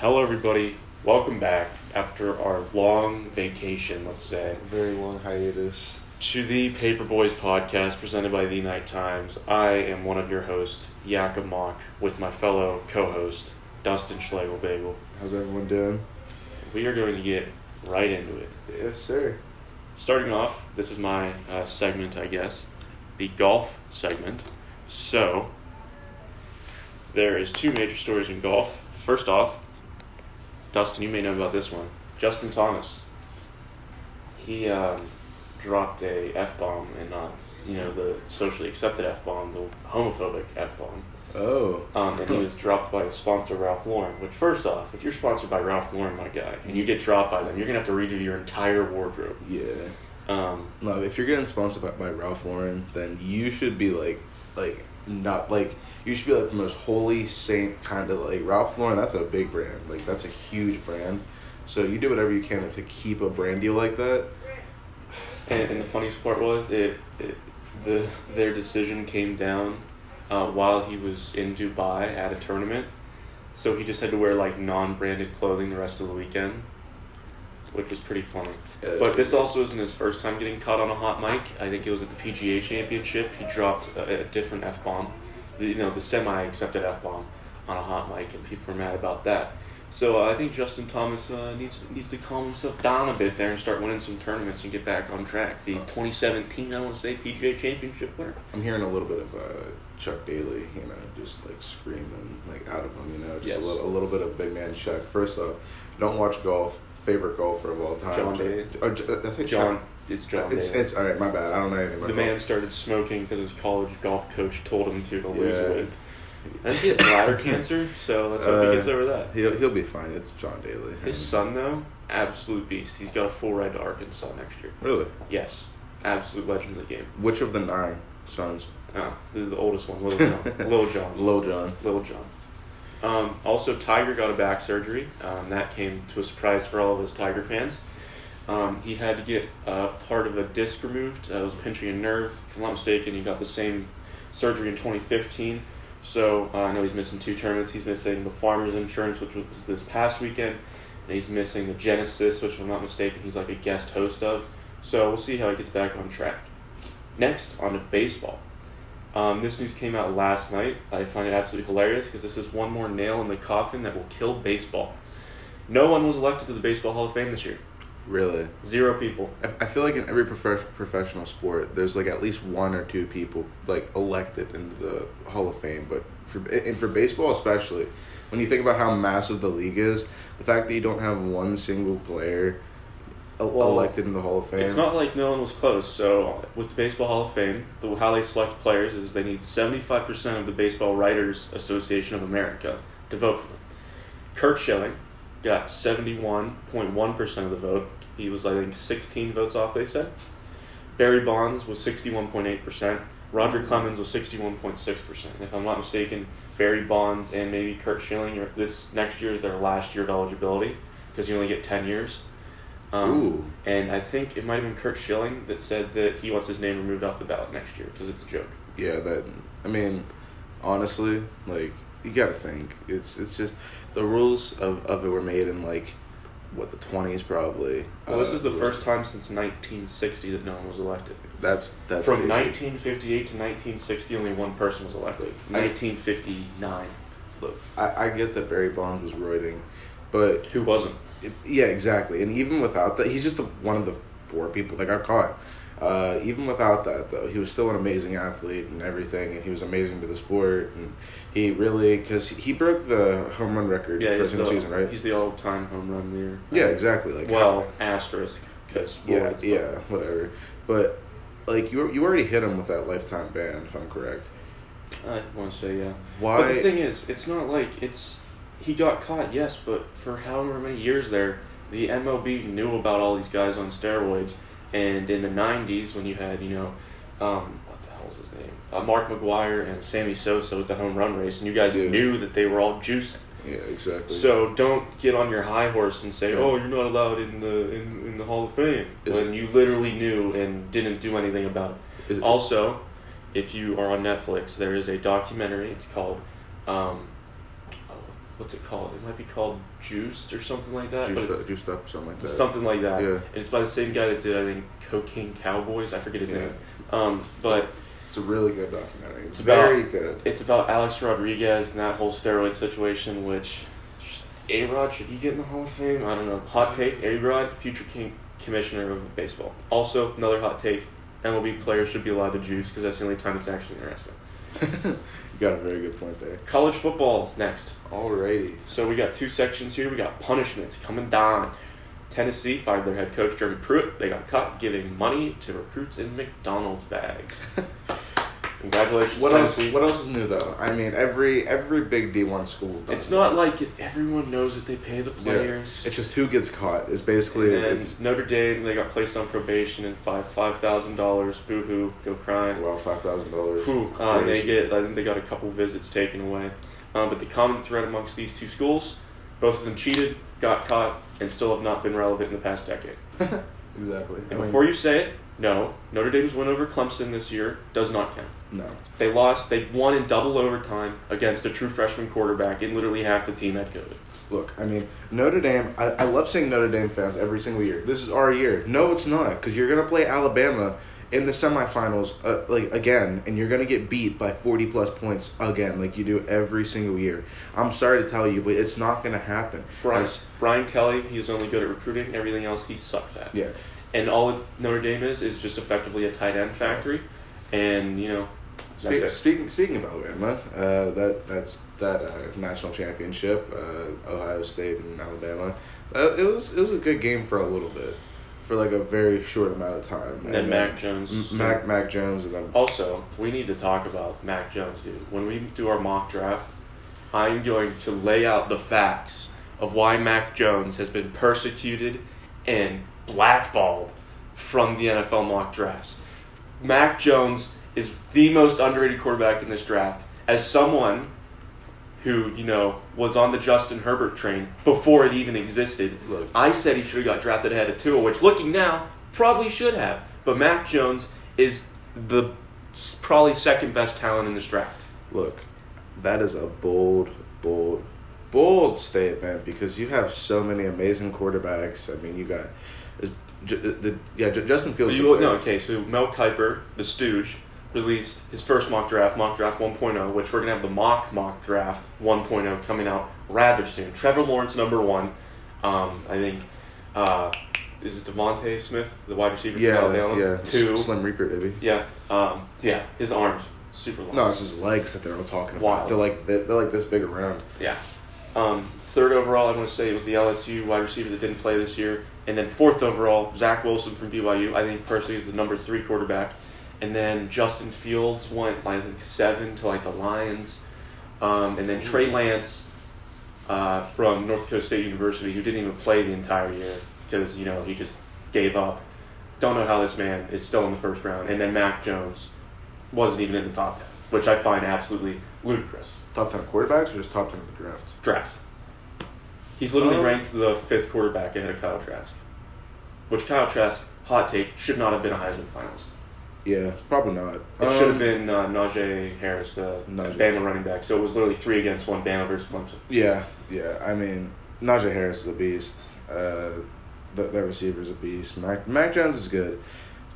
Hello, everybody. Welcome back after our long vacation, let's say, Very long hiatus. to the Paper Boys podcast presented by The Night Times. I am one of your hosts, Jakob Mock, with my fellow co host, Dustin Schlegel Bagel. How's everyone doing? We are going to get right into it. Yes, sir. Starting off, this is my uh, segment, I guess, the golf segment. So, there is two major stories in golf. First off, Dustin, you may know about this one. Justin Thomas. He um, dropped a f bomb, and not you know the socially accepted f bomb, the homophobic f bomb. Oh. Um, and he was dropped by his sponsor, Ralph Lauren. Which, first off, if you're sponsored by Ralph Lauren, my guy, and you get dropped by them, you're gonna have to redo your entire wardrobe. Yeah. Um, No, if you're getting sponsored by, by Ralph Lauren, then you should be like, like, not like, you should be like the most holy saint kind of like Ralph Lauren. That's a big brand. Like, that's a huge brand. So you do whatever you can to keep a brand deal like that. and, and the funniest part was it, it the their decision came down uh, while he was in Dubai at a tournament, so he just had to wear like non-branded clothing the rest of the weekend, which was pretty funny. Yeah, But this also isn't his first time getting caught on a hot mic. I think it was at the PGA Championship. He dropped a, a different f bomb, you know, the semi-accepted f bomb on a hot mic, and people were mad about that. So uh, I think Justin Thomas uh, needs needs to calm himself down a bit there and start winning some tournaments and get back on track. The 2017, I want to say, PGA Championship winner. I'm hearing a little bit of uh, Chuck Daly, you know, just like screaming like out of him, you know, just Yes. a, little, a little bit of big man Chuck. First off, don't watch golf. Favorite golfer of all time, John Daly. Oh, J- uh, that's it, John, it's John. It's Daly. it's all right. My bad. I don't know anything about the golf. man started smoking because his college golf coach told him to to lose Yeah. weight. And he has bladder cancer, so let's hope he Uh, gets over that. He'll he'll be fine. It's John Daly. His son, though, absolute beast. He's got a full ride to Arkansas next year. Really? Yes, absolute legend of the game. Which of the nine sons? Oh, the, the oldest one, Little John. Little John. Lil John. Little John. Um, also, Tiger got a back surgery. Um, that came to a surprise for all of us Tiger fans. Um, he had to get uh, part of a disc removed. Uh, it was pinching a nerve. If I'm not mistaken, he got the same surgery in 2015. So uh, I know he's missing two tournaments. He's missing the Farmers Insurance, which was this past weekend, and he's missing the Genesis, which if I'm not mistaken, he's like a guest host of. So we'll see how he gets back on track. Next, on to baseball. Um, this news came out last night. I find it absolutely hilarious because this is one more nail in the coffin that will kill baseball. No one was elected to the Baseball Hall of Fame this year. Really? Zero people. I, I feel like in every prof- professional sport, there's like at least one or two people like elected into the Hall of Fame. But for and for baseball especially, when you think about how massive the league is, the fact that you don't have one single player Well, elected in the Hall of Fame. It's not like no one was close. So with the Baseball Hall of Fame, the, how they select players is they need 75% of the Baseball Writers Association of America to vote for them. Curt Schilling got 71.1% of the vote. He was, I think, 16 votes off, they said. Barry Bonds was 61.8%. Roger Clemens was 61.6%. If I'm not mistaken, Barry Bonds and maybe Curt Schilling, this next year is their last year of eligibility because you only get 10 years. Um, Ooh. and I think it might have been Curt Schilling that said that he wants his name removed off the ballot next year because it's a joke. Yeah, that I mean, honestly, like you gotta think. It's it's just the rules of, of it were made in like what the twenties probably. Well, this Uh, is the first time since 1960 that no one was elected. That's that's From crazy. 1958 to 1960, only one person was elected. I- 1959. Look, I, I get that Barry Bonds was roiding, but Who wasn't? It, yeah, exactly. And even without that, he's just the, one of the four people that got caught. Uh, even without that, though, he was still an amazing athlete and everything, and he was amazing to the sport. And he really, because he broke the home run record Yeah, for the season, right? he's the all-time home run leader. Yeah, exactly. Like well, asterisk because yeah, yeah, whatever. But like you, you already hit him with that lifetime ban, if I'm correct. I want to say yeah. Why? But the thing is, it's not like it's he got caught, yes, but for however many years there, the MLB knew about all these guys on steroids, and in the '90s when you had you know, um, what the hell was his name, uh, Mark McGwire and Sammy Sosa with the home run race, and you guys Yeah. knew that they were all juicing. yeah, exactly. So don't get on your high horse and say, Yeah. "Oh, you're not allowed in the in, in the Hall of Fame," Is when you literally knew and didn't do anything about it. Is it- Also, if you are on Netflix, there is a documentary. It's called um, what's it called? It might be called Juiced or something like that. Juiced up, juiced up, something like that. something like that. Yeah. And it's by the same guy that did I think Cocaine Cowboys. I forget his Yeah. name. Um, but It's a really good documentary. It's It's about- very good. it's about Alex Rodriguez and that whole steroid situation. Which A Rod should he get in the Hall of Fame? I don't know. Hot take: A Rod, future king commissioner of baseball. Also, another hot take: MLB players should be allowed to juice because that's the only time it's actually interesting. you got a very good point there. College football next. Alrighty. So we got two sections here. We got punishments coming down. Tennessee fired their head coach Jeremy Pruitt. They got caught giving money to recruits in McDonald's bags. Congratulations, What else? What else is new though? I mean, every every big D one school. It's not like it, everyone knows that they pay the Yeah. players. It's just who gets caught. It's basically and it's Notre Dame, they got placed on probation and five five thousand dollars. Boo hoo, go crying. well five thousand dollars. Uh, and they get, I think they got a couple visits taken away. Um, but the common thread amongst these two schools, both of them cheated, got caught, and still have not been relevant in the past decade. exactly. And before you say it, no, Notre Dame's win over Clemson this year does not count. no, They lost, they won in double overtime against a true freshman quarterback, and literally half the team had COVID. look, I mean Notre Dame. I, I love seeing Notre Dame fans every single year. This is our year. No, it's not because you're gonna play Alabama in the semifinals, uh, like again, and you're gonna get beat by forty plus points again, like you do every single year. I'm sorry to tell you, but it's not gonna happen. Brian, Brian Kelly, he's only good at recruiting. Everything else, he sucks at. yeah. And all Notre Dame is is just effectively a tight end factory, and you know, Spe- speaking speaking of Alabama, uh, that that's that uh, national championship, uh, Ohio State and Alabama. Uh, it was it was a good game for a little bit, for like a very short amount of time. And then Mac Jones. M- Mac Mac Jones, and then Also, we need to talk about Mac Jones, dude. When we do our mock draft, I'm going to lay out the facts of why Mac Jones has been persecuted and blackballed from the NFL mock drafts. Mac Jones is the most underrated quarterback in this draft. As someone who, you know, was on the Justin Herbert train before it even existed, Look. I said he should have got drafted ahead of Tua, which looking now, probably should have. But Mac Jones is the probably second best talent in this draft. look, that is a bold, bold, bold statement because you have so many amazing quarterbacks. I mean, you got J- the yeah J- Justin Fields. You, no, okay, so Mel Kiper, the Stooge, released his first mock draft, mock draft 1.0, which we're going to have the mock mock draft 1.0 coming out rather soon. Trevor Lawrence, number one. Um, I think, uh, is it DeVonta Smith, the wide receiver Yeah, from Alabama? yeah, Two. Slim Reaper, baby. Yeah, um, yeah, his arms, super long. No, it's his legs that they're all talking about. Wild. They're like they're, they're like this big around. Yeah. Um, third overall, I'm going to say it was the LSU wide receiver that didn't play this year. And then fourth overall, Zach Wilson from BYU. I think personally is the number three quarterback. And then Justin Fields went, like seven to like the Lions. Um, and then Trey Lance uh, from North Dakota State University, who didn't even play the entire year because, you know, he just gave up. Don't know how this man is still in the first round. And then Mac Jones wasn't even in the top 10, which I find absolutely ludicrous. Top ten quarterbacks or just top ten of the draft? draft. He's literally Um, ranked the fifth quarterback ahead of Kyle Trask. Which Kyle Trask, hot take, should not have been a Heisman finalist. Yeah, probably not. It should have Um, been uh, Najee Harris, the Najee. Bama running back. So it was literally three against one, Bama versus Clemson. Yeah, yeah. I mean, Najee Harris is a beast. Uh, the, their receiver's a beast. Mac, Mac Jones is good,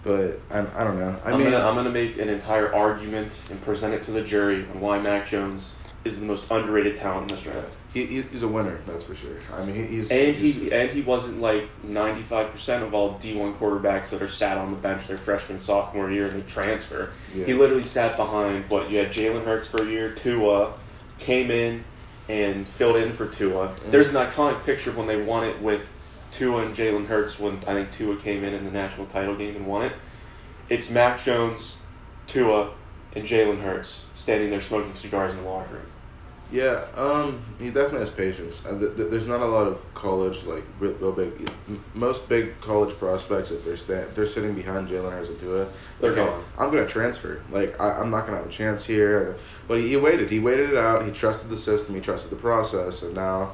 but I, I don't know. I I am mean, gonna I'm gonna make an entire argument and present it to the jury on why Mac Jones is the most underrated talent in this draft. he, he, he's a winner, that's for sure. I mean, he's And he's, he and he wasn't like ninety five percent of all D one quarterbacks that are sat on the bench their freshman sophomore year and they transfer. Yeah. He literally sat behind what you had Jalen Hurts for a year, Tua came in and filled in for Tua. There's an iconic picture of when they won it with Tua and Jalen Hurts when I think Tua came in in the national title game and won it. It's Mac Jones, Tua, and Jalen Hurts standing there smoking cigars in the locker room. Yeah, um, he definitely has patience. Uh, th- th- there's not a lot of college like real, real big. m- Most big college prospects, if they're sta- if they're sitting behind Jalen Hurts and Tua, They're okay, gone. I'm gonna transfer. Like I, I'm not gonna have a chance here. But he, he waited. He waited it out. He trusted the system. He trusted the process, and now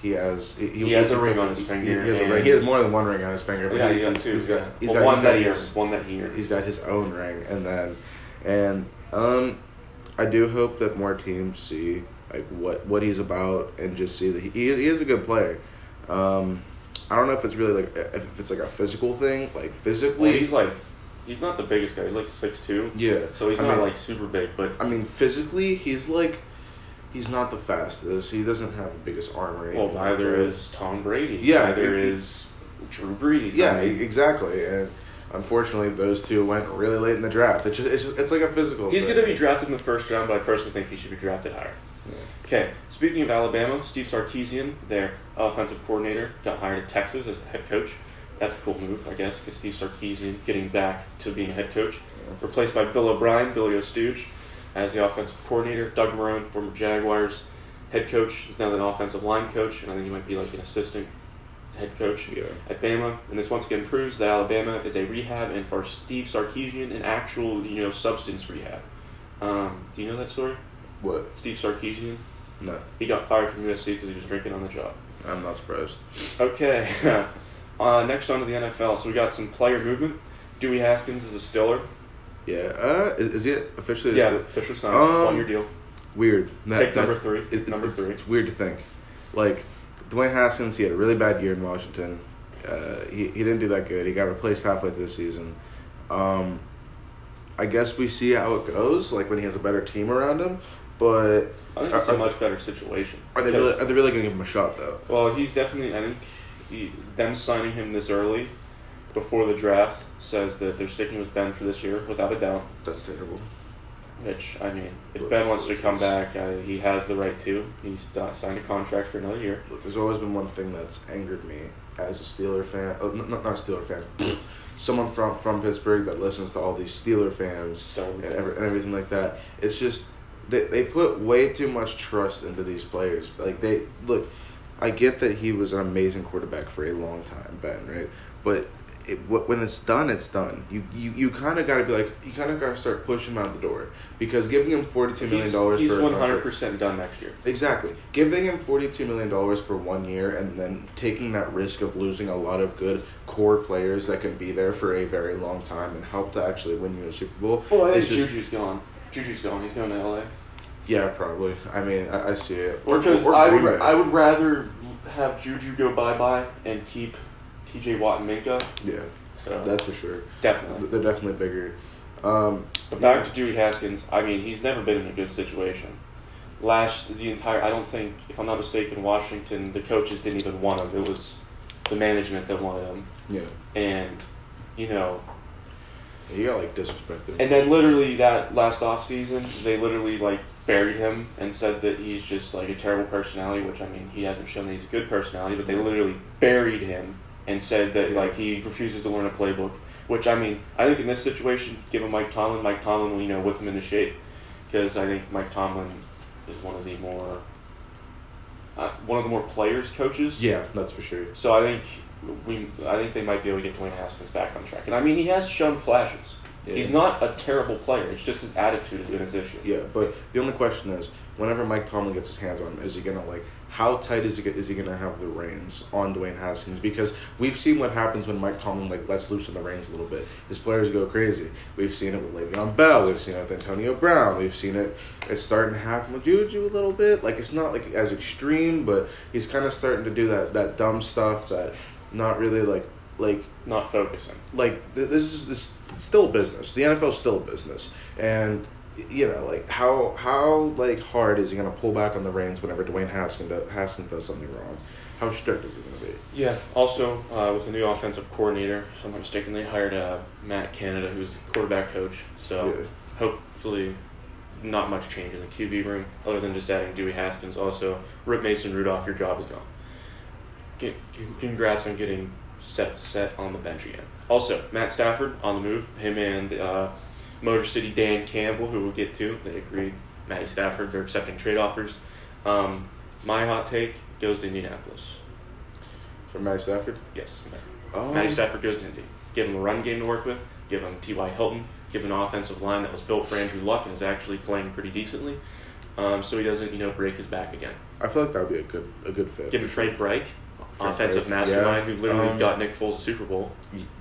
he has. He, He has a ring on his finger, He, he has a ring. He has more than one ring on his finger. But Yeah, he, he he's, two. he's got, he's well, got, one that he his- One that he earned. he's got his own ring and then and um I do hope that more teams see like what what he's about, and just see that he he is a good player. Um, I don't know if it's really like if it's like a physical thing, like physically. Well, he's like, he's not the biggest guy. He's like six two. yeah. So he's I not mean- like super big, but I mean, physically, he's like, he's not the fastest. He doesn't have the biggest arm or anything. well, like neither that. is Tom Brady. Yeah, neither it- is Drew Brees. I Yeah, mean, e- exactly. And unfortunately, those two went really late in the draft. It's just, it's just, it's like a physical. he's going to be drafted in the first round, but I personally think he should be drafted higher. Okay, speaking of Alabama, Steve Sarkisian, their offensive coordinator, got hired at Texas as the head coach. That's a cool move, I guess, because Steve Sarkisian getting back to being a head coach. Replaced by Bill O'Brien, Billy O'Stooge, as the offensive coordinator. Doug Marone, former Jaguars head coach, is now the offensive line coach, and I think he might be like an assistant head coach Yeah. at Bama. And this once again proves that Alabama is a rehab, and for Steve Sarkisian, an actual you know substance rehab. Um, do you know that story? What? Steve Sarkisian. No, He got fired from USC because he was drinking on the job. I'm not surprised. Okay. uh, next on to the NFL. So we got some player movement. Dewey Haskins is a Stiller. Yeah. Uh, is, is it officially? Yeah, officially signed. Um, One year deal. Weird. That, Pick that- number three. it- number it's, three. It's weird to think. Like, Dwayne Haskins, he had a really bad year in Washington. Uh, he, he didn't do that good. He got replaced halfway through the season. Um, I guess we see how it goes, like when he has a better team around him. But I think are- a much better situation. are they really, are they really going to give him a shot, though? Well, he's definitely. I think he, them signing him this early, before the draft, says that they're sticking with Ben for this year, without a doubt. That's terrible. Which I mean, if Ben wants to come back, uh, he has the right to. He's uh, signed a contract for another year. Look, there's always been one thing that's angered me as a Steeler fan. Oh, not, not not a Steeler fan. Someone from from Pittsburgh that listens to all these Steeler fans and, every, and everything like that. It's just they they put way too much trust into these players. Like they look, I get that he was an amazing quarterback for a long time, Ben, right? But it, when it's done, it's done. You you, you kind of got to be like you kind of got to start pushing him out the door because giving him forty two million dollars he's one hundred percent done next year. Exactly. Giving him $42 million for one year and then taking that risk of losing a lot of good core players that can be there for a very long time and help to actually win you a Super Bowl. Well, I think just- Juju's gone. Juju's gone. He's going to LA. Yeah, probably. I mean, I, I see it. Because Or- or I would, I would rather have Juju go bye bye and keep T.J. Watt and Minkah. Yeah, So that's for sure. definitely. They're definitely bigger. Um, But back to Dewey Haskins. I mean, he's never been in a good situation. Last the entire, I don't think, if I'm not mistaken, Washington the coaches didn't even want him. It was the management that wanted him, yeah. and you know, He got, like, disrespected. and then literally that last off season, they literally like buried him and said that he's just like a terrible personality. Which I mean, he hasn't shown that he's a good personality, but they literally buried him and said that like he refuses to learn a playbook. Which I mean, I think in this situation, given Mike Tomlin, Mike Tomlin will you know whip him into shape because I think Mike Tomlin is one of the more uh, one of the more players coaches. yeah, that's for sure. So I think we I think they might be able to get Dwayne Haskins back on track. And I mean, he has shown flashes. Yeah. He's not a terrible player. It's just his attitude has been his issue. Yeah, but the only question is, whenever Mike Tomlin gets his hands on him, is he gonna like how tight is he is he gonna have the reins on Dwayne Haskins? Because we've seen what happens when Mike Tomlin like lets loose on the reins a little bit. His players go crazy. We've seen it with Le'Veon Bell. We've seen it with Antonio Brown. We've seen it. It's starting to happen with Juju a little bit. Like it's not like as extreme, but he's kind of starting to do that that dumb stuff that not really like like Not focusing. like this is this still business. The NFL is still a business, and you know, like how how like hard is he gonna pull back on the reins whenever Dwayne Haskins does, Haskins does something wrong? How strict is he gonna be? Yeah. Also, uh, with the new offensive coordinator, if I'm not mistaken, they hired uh, Matt Canada, who's the quarterback coach. So Yeah. hopefully, not much change in the QB room other than just adding Dewey Haskins. Also, Rip Mason Rudolph, your job is gone. Get, congrats on getting set set on the bench again. Also, Matt Stafford on the move. Him and uh, Motor City Dan Campbell, who we'll get to, they agreed. Matty Stafford, they're accepting trade offers. Um, my hot take goes to Indianapolis. For Matty Stafford, Yes, um, Matty Stafford goes to Indy. Give him a run game to work with. Give him T.Y. Hilton. Give him an offensive line that was built for Andrew Luck and is actually playing pretty decently. Um, so he doesn't, you know, break his back again. I feel like that would be a good a good fit. Give him Frank Reich, Frank offensive Reich, mastermind yeah. who literally Um, got Nick Foles a Super Bowl.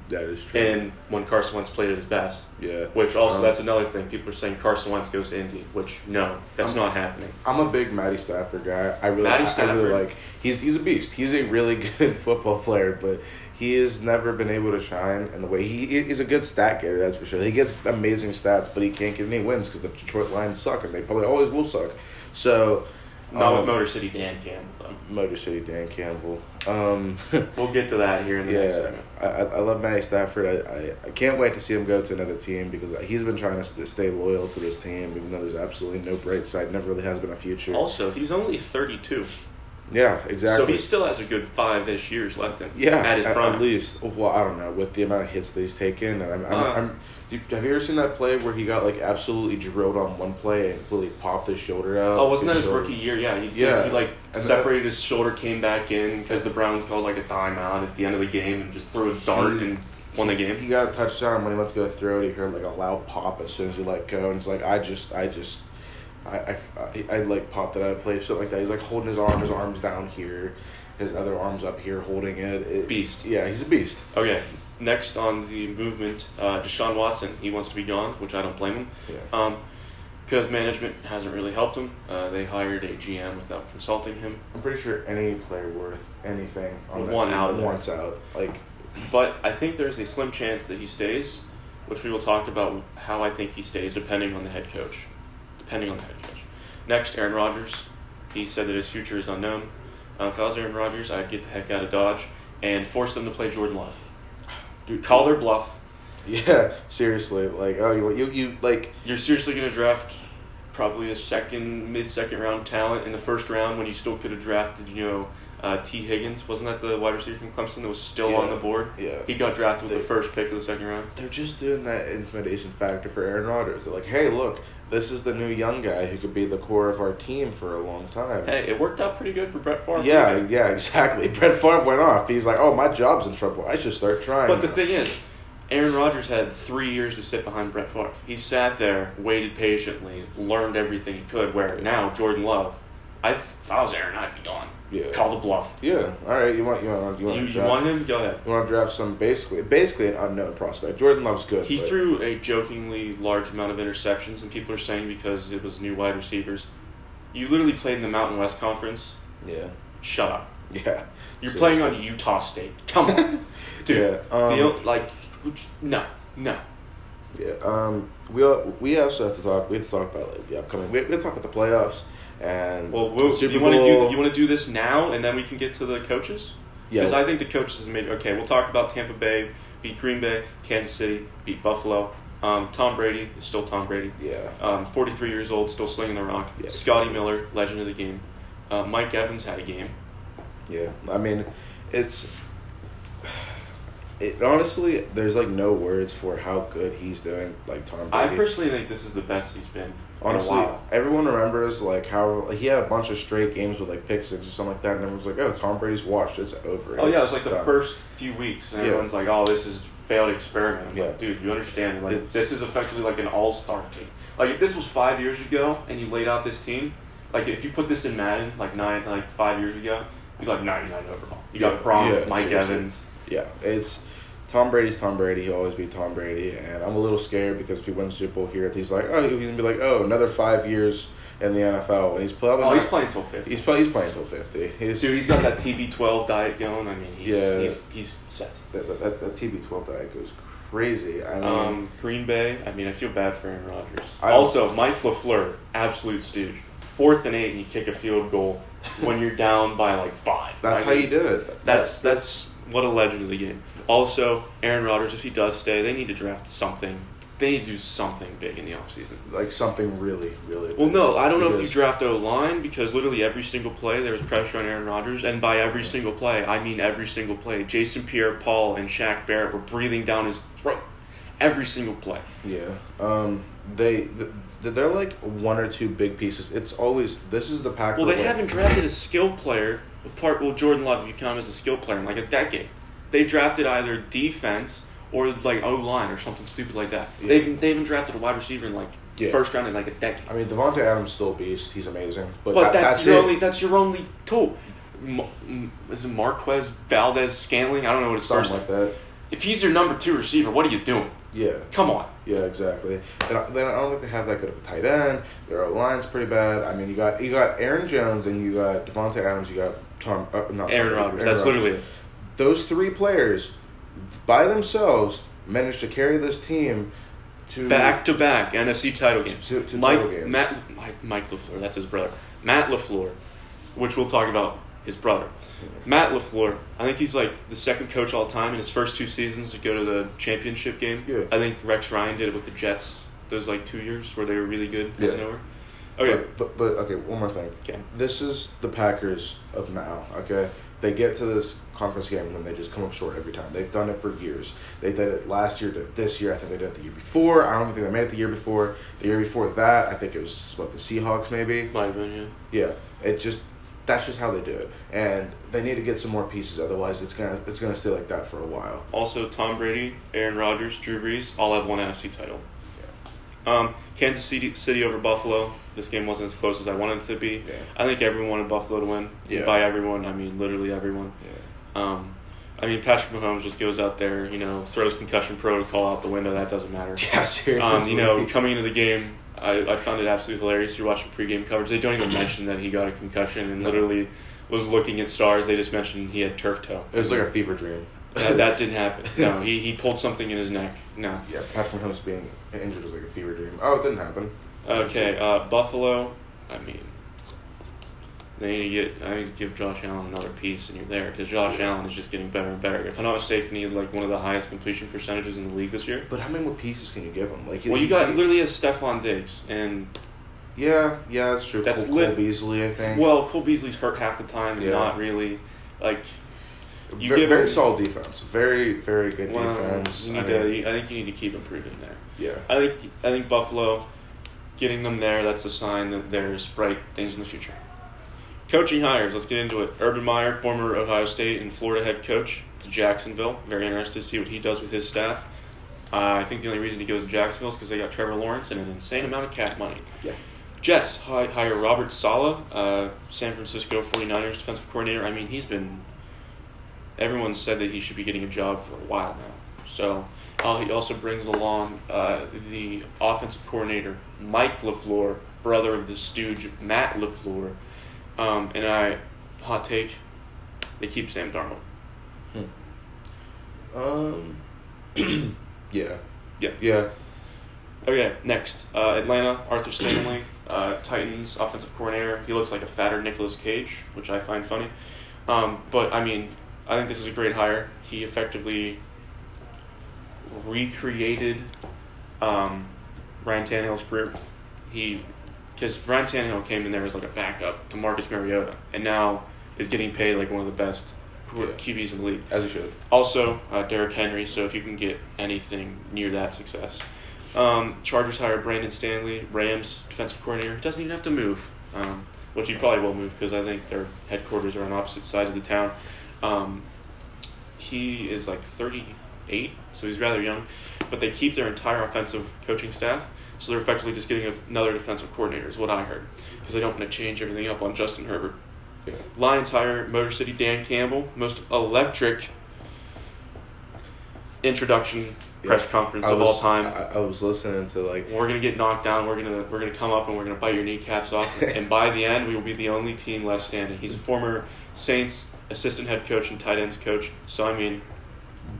That is true. And when Carson Wentz played at his best, yeah. which also Um, that's another thing. People are saying Carson Wentz goes to Indy, which no, that's Um, not happening. I'm a big Matty Stafford guy. I really, Matty I- I Stafford. really like. He's he's a beast. He's a really good football player, but he has never been able to shine in the way he is a good stat getter. That's for sure. He gets amazing stats, but he can't get any wins because the Detroit Lions suck, and they probably always will suck. So, Not with um, Motor City Dan Campbell. though. Motor City Dan Campbell. Um, We'll get to that here in the next yeah, segment. I, I love Matty Stafford. I, I, I can't wait to see him go to another team because he's been trying to st- stay loyal to this team, even though there's absolutely no bright side. Never really has been a future. Also, he's only 32, yeah, exactly. so he still has a good five-ish years left in. Yeah, at his at, prime. at least. Well, I don't know with the amount of hits that he's taken, I'm, I'm, Uh. I'm have you ever seen that play where he got like absolutely drilled on one play and fully popped his shoulder out? Oh, wasn't that his shoulder- rookie year? Yeah, he Yeah. just he like And separated his shoulder, came back in because the Browns called like a timeout at the end of the game and just threw a dart He- and won the game. He got a touchdown when he went to go throw it. He heard like a loud pop as soon as he let go, and it's like I just, I just, I, I, I, I like popped it out of place, something like that. He's like holding his arm, his arms down here, his other arms up here, holding it. it Beast. Yeah, he's a beast. Okay, next on the movement, uh, Deshaun Watson. He wants to be gone, which I don't blame him. Yeah. Um, because management hasn't really helped him. Uh, they hired a GM without consulting him. I'm pretty sure any player worth anything on Would that want team out of out. Like, But I think there's a slim chance that he stays, which we will talk about how I think he stays depending on the head coach. Depending on the head coach. Next, Aaron Rodgers. He said that his future is unknown. Um, if I was Aaron Rodgers, I'd get the heck out of Dodge and force them to play Jordan Love. Dude, Call their bluff. Yeah, seriously. Like, oh, you, you, you like. You're seriously going to draft probably a second, mid second round talent in the first round when you still could have drafted, you know, uh, Tee Higgins. Wasn't that the wide receiver from Clemson that was still Yeah. on the board? Yeah. He got drafted with They- the first pick of the second round. They're just doing that intimidation factor for Aaron Rodgers. They're like, hey, look, this is the new young guy who could be the core of our team for a long time. Hey, it worked out pretty good for Brett Favre. yeah, didn't yeah, exactly. Brett Favre went off. He's like, oh, my job's in trouble. I should start trying. But the thing is, Aaron Rodgers had three years to sit behind Brett Favre. He sat there, waited patiently, learned everything he could. Where now Jordan Love, I if I was Aaron, I'd be gone. Yeah. Call the bluff. Yeah, all right. You want you want you You, want you, to draft, want him? Go ahead. You want to draft some basically basically an unknown prospect. Jordan Love's good. He but- threw a jokingly large amount of interceptions, and people are saying because it was new wide receivers. You literally played in the Mountain West Conference. Yeah, Shut up. yeah. You're Seriously. playing on Utah State. Come on, dude. Yeah, um, the, like, no, no. Yeah. Um. We al- we also have to talk. We have to talk about like the upcoming. We, we have to talk about the playoffs and Well, we'll you want to do you want to do this now, and then we can get to the coaches. Yeah. Because I think the coaches is made okay. We'll talk about Tampa Bay beat Green Bay, Kansas City beat Buffalo. Um, Tom Brady is still Tom Brady. yeah. Um, 43 years old, still slinging the rock. Yeah. Scotty Miller, legend of the game. Uh, Mike Evans had a game. Yeah, I mean, it's. It honestly, there's like no words for how good he's doing. Like Tom I personally think this is the best he's been. Honestly, in a while. everyone remembers like how he had a bunch of straight games with like pick six or something like that, and everyone's like, "Oh, Tom Brady's washed. It's over." Oh yeah, it It's was like the done." first few weeks, and Yeah. everyone's like, "Oh, this is failed experiment." I'm Yeah. like, dude, you understand? Like, It's- this is effectively like an all-star team. Like, if this was five years ago and you laid out this team, like if you put this in Madden, like nine, like five years ago, you'd be like 99 overall. You Yeah, got Gronk, yeah, Mike seriously. Evans. Yeah, it's Tom Brady's Tom Brady. He'll always be Tom Brady, and I'm a little scared because if he wins Super Bowl here, he's like, oh, he's gonna be like, oh, another five years in the NFL, and he's probably Oh, not- he's playing till 50. He's probably he's playing until fifty. He's, Dude, he's got that TB12 diet going. I mean, he's, Yeah. he's, he's set. that, that, that, that TB12 diet goes crazy. I mean, Um, Green Bay. I mean, I feel bad for Aaron Rodgers. I Also, Mike Lafleur, absolute stooge. Fourth and eight, and you kick a field goal when you're down by like five. that's I how you do it. That's that's what a legend of the game. Also, Aaron Rodgers, if he does stay, they need to draft something. They need to do something big in the offseason. like something really, really. Well, no, I don't know if you draft O line because literally every single play there was pressure on Aaron Rodgers, and by every single play, I mean every single play. Jason Pierre-Paul and Shaq Barrett were breathing down his throat every single play. Yeah. Um. They. th- They're like one or two big pieces. It's always this is the pack. Well, they haven't drafted a skill player. Apart, well, Jordan Love, you count um, as a skill player in like a decade. They've drafted either defense or like O line or something stupid like that. Yeah. They've they haven't drafted a wide receiver in like Yeah. first round in like a decade. I mean, Davante Adams still a beast. He's amazing. But, But that- that's, that's your it. only that's your only tool. Mm, is it Marquez Valdes Scantling? I don't know what his first. Something like that. If he's your number two receiver, what are you doing? Yeah. Come on. Yeah, exactly. And I- then I don't think they have that good of a tight end. Their line's pretty bad. I mean, you got you got Aaron Jones and you got Davante Adams. You got Tom. Uh, not Aaron Rodgers. That's literally those three players by themselves managed to carry this team to Back to back NFC title games. To- to Mike, title games. Matt, Mike, Mike Lafleur. That's his brother. Matt Lafleur, which we'll talk about his brother. Matt Lafleur. I think he's like the second coach all time in his first two seasons to go to the championship game. Yeah. I think Rex Ryan did it with the Jets. Those like two years where they were really good. Yeah. Yeah. Over. Okay. But, but but okay, one more thing. Okay. This is the Packers of now. Okay, they get to this conference game and then they just come up short every time. They've done it for years. They did it last year. Did this year. I think they did it the year before. I don't think they made it the year before. The year before that, I think it was what the Seahawks maybe. My opinion. Yeah. Yeah, it just that's just how they do it, and they need to get some more pieces. Otherwise, it's gonna it's gonna stay like that for a while. Also, Tom Brady, Aaron Rodgers, Drew Brees all have one NFC title. Yeah. Um, Kansas City, City over Buffalo. This game wasn't as close as I wanted it to be. Yeah. I think everyone wanted Buffalo to win. Yeah. By everyone, I mean literally everyone. Yeah. Um, I mean Patrick Mahomes just goes out there, you know, throws concussion protocol out the window. That doesn't matter. Yeah, seriously. Um, you know, coming into the game, I, I found it absolutely hilarious. You're watching pregame coverage. They don't even mention that he got a concussion and literally was looking at stars. They just mentioned he had turf toe. it was like a fever dream. that, that didn't happen. No, he, he pulled something in his neck. No. Yeah, Patrick Mahomes being injured was like a fever dream. Oh, it didn't happen. Okay, uh, Buffalo. I mean, they need to get. I need to give Josh Allen another piece, and you're there because Josh Allen is just getting better and better. If I'm not mistaken, he had like one of the highest completion percentages in the league this year. But how many more pieces can you give him? Like, Well, you got literally has Stefon Diggs, and Yeah, yeah, that's true. That's Cole, lit- Cole Beasley, I think. well, Cole Beasley's hurt half the time, and Yeah. not really like. you very, give very him- solid defense. Very, very good Well, defense. you I need mean, to. I think you need to keep improving there. yeah. I think. I think Buffalo, getting them there, that's a sign that there's bright things in the future. Coaching hires. Let's get into it. Urban Meyer, former Ohio State and Florida head coach, to Jacksonville. Very interested to see what he does with his staff. Uh, I think the only reason he goes to Jacksonville is because they got Trevor Lawrence and an insane amount of cap money. Yeah. Jets hire Robert Saleh, uh, San Francisco 49ers defensive coordinator. I mean, he's been. Everyone said that he should be getting a job for a while now. So uh, he also brings along uh, the offensive coordinator, Mike LaFleur, brother of the stooge, Matt LaFleur. Um, and I, hot take, they keep Sam Darnold. Um. yeah. Yeah. Yeah. Okay, next. Uh, Atlanta, Arthur Stanley, uh, Titans offensive coordinator. He looks like a fatter Nicolas Cage, which I find funny. Um, but, I mean, I think this is a great hire. He effectively recreated um, Ryan Tannehill's career. He, because Brian Tannehill came in there as like a backup to Marcus Mariota, and now is getting paid like one of the best Yeah. QBs in the league. As you should. Also, uh, Derrick Henry. So if you can get anything near that success, um, Chargers hire Brandon Staley, Rams defensive coordinator. Doesn't even have to move, um, which he probably will move because I think their headquarters are on opposite sides of the town. Um, he is like 38, so he's rather young, but they keep their entire offensive coaching staff. So they're effectively just getting another defensive coordinator, is what I heard, because they don't want to change everything up on Justin Herbert. Lions hire Motor City Dan Campbell, most electric introduction press conference I of was- all time. I, I was listening to like. we're gonna get knocked down. We're gonna we're gonna come up and we're gonna bite your kneecaps off. and by the end, we will be the only team left standing. He's a former Saints assistant head coach and tight ends coach. So I mean,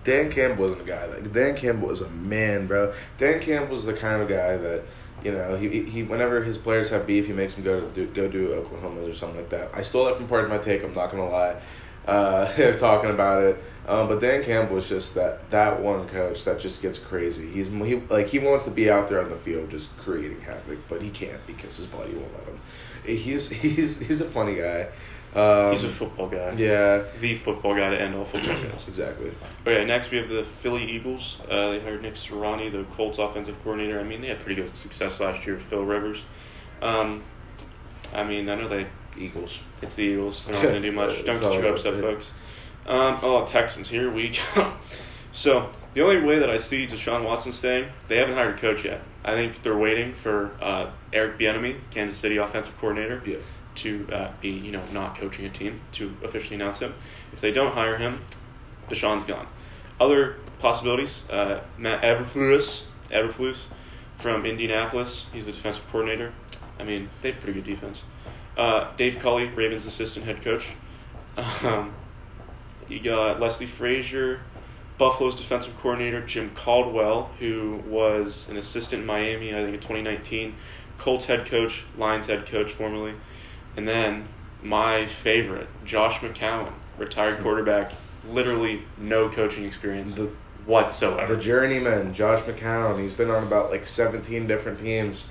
Dan Campbell wasn't a guy like Dan Campbell was a man, bro. Dan Campbell Campbell's the kind of guy that you know he, he whenever his players have beef, he makes them go do go do Oklahoma or something like that. I stole that from part of my take. I'm not gonna lie. Uh, they're talking about it, um, but Dan Campbell is just that that one coach that just gets crazy. He's he like he wants to be out there on the field just creating havoc, but he can't because his body won't let him. He's he's he's a funny guy. Um, he's a football guy. yeah, The football guy to end all football guys. exactly. Okay, next we have the Philly Eagles. Uh, they hired Nick Sirianni, the Colts offensive coordinator. I mean, they had pretty good success last year with Phil Rivers. Um, I mean, I know they Eagles. It's the Eagles. They're not going to do much. Don't get I upset, folks. Um, oh, Texans. Here we go. So the only way that I see Deshaun Watson staying, they haven't hired a coach yet. I think they're waiting for uh, Eric Bieniemy, Kansas City offensive coordinator. Yeah. To uh, be, you know, not coaching a team to officially announce him. If they don't hire him, Deshaun's gone. Other possibilities: uh, Matt Eberflus, Eberflus from Indianapolis. He's the defensive coordinator. I mean, they have pretty good defense. Uh, Dave Culley, Ravens assistant head coach. Um, you got Leslie Frazier, Buffalo's defensive coordinator, Jim Caldwell, who was an assistant in Miami, I think in 2019, Colts head coach, Lions head coach formerly, and then my favorite, Josh McCown, retired quarterback, literally no coaching experience The, whatsoever. the journeyman, Josh McCown. He's been on about like 17 different teams.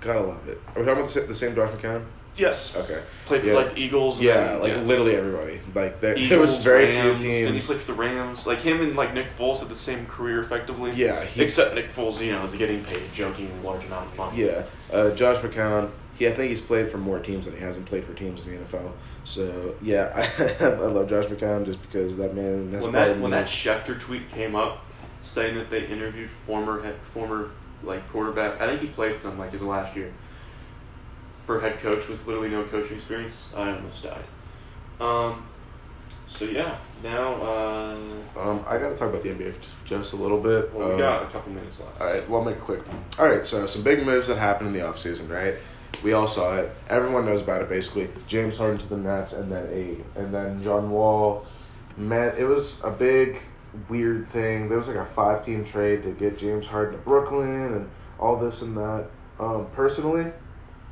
Gotta love it. Are we talking about the same Josh McCown? yes, Okay. played for like the Eagles. and Yeah, then- like yeah. literally everybody. Like there, Eagles, there was very Rams, few Then he teams. played for the Rams. Like him and like Nick Foles had the same career effectively. Yeah, he, Except Nick Foles, you know, is getting paid a joking large amount of money. yeah. Uh, Josh McCown. He, I think he's played for more teams than he hasn't played for teams in the NFL. So yeah, I, I love Josh McCown just because that man. That's when that when me. that Schefter tweet came up, saying that they interviewed former former like quarterback, I think he played for them like his last year. For head coach with literally no coaching experience, I almost died. Um, so yeah, now uh, Um, I gotta talk about the NBA just, just a little bit. well, we Um, got a couple minutes left. All right, well, I'll make it quick. All right, so some big moves that happened in the offseason, right? We all saw it. Everyone knows about it, basically. James Harden to the Nets, and then a and then John Wall. Met. It was a big, weird thing. There was like a five-team trade to get James Harden to Brooklyn, and all this and that. Um, personally,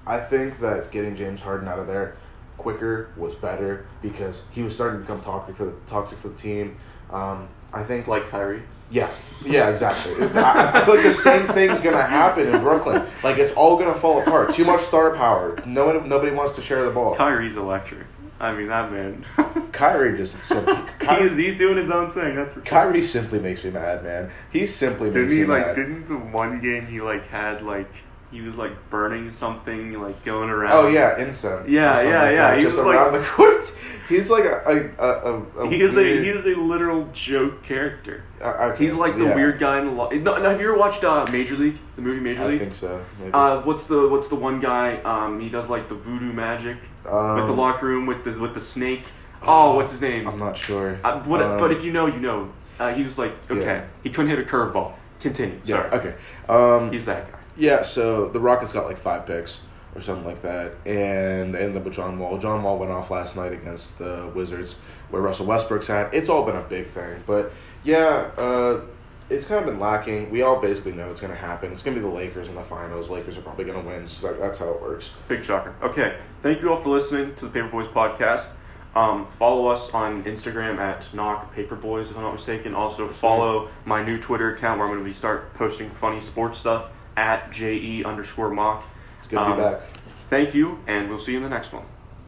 I think that getting James Harden out of there quicker was better because he was starting to become toxic for the toxic for the team. Um, I think like Kyrie. yeah, yeah, exactly. I, I feel like the same thing's gonna happen in Brooklyn. Like it's all gonna fall apart. Too much star power. No nobody wants to share the ball. Kyrie's electric. I mean that man. Kyrie just simply, he's Kyrie, he's doing his own thing. That's for sure. Kyrie simply makes me mad, man. He simply Didn't makes he me like? mad. Didn't the one game he like had like he was like burning something like going around? Oh yeah, incense. Yeah, yeah, like yeah. He Just was around the court. He's like a a a. a, He is a he is a literal joke character. uh, okay, He's like the yeah. weird guy in the. Lo- no, no, have you ever watched uh, Major League? The movie Major League? I think so. Maybe. Uh, what's the what's the one guy? Um, he does like the voodoo magic um, with the locker room with the with the snake. Oh, what's his name? I'm not sure. Uh, what, Um, but if you know, you know. Uh, he was like, okay, Yeah. he couldn't hit a curveball. Continue. yeah. Sorry, Okay. Um, he's that guy. Yeah, so the Rockets got like five picks or something like that, and they ended up with John Wall. John Wall went off last night against the Wizards, where Russell Westbrook's at. It's all been a big thing, but yeah, uh, it's kind of been lacking. We all basically know it's going to happen. It's going to be the Lakers in the finals. Lakers are probably going to win. So that's how it works. Big shocker. Okay, thank you all for listening to the Paper Boys podcast. Um, follow us on Instagram at Knock Paperboys, if I'm not mistaken. Also, follow my new Twitter account where I'm going to be start posting funny sports stuff at je underscore mock. It's good to be Um, back. Thank you, and we'll see you in the next one.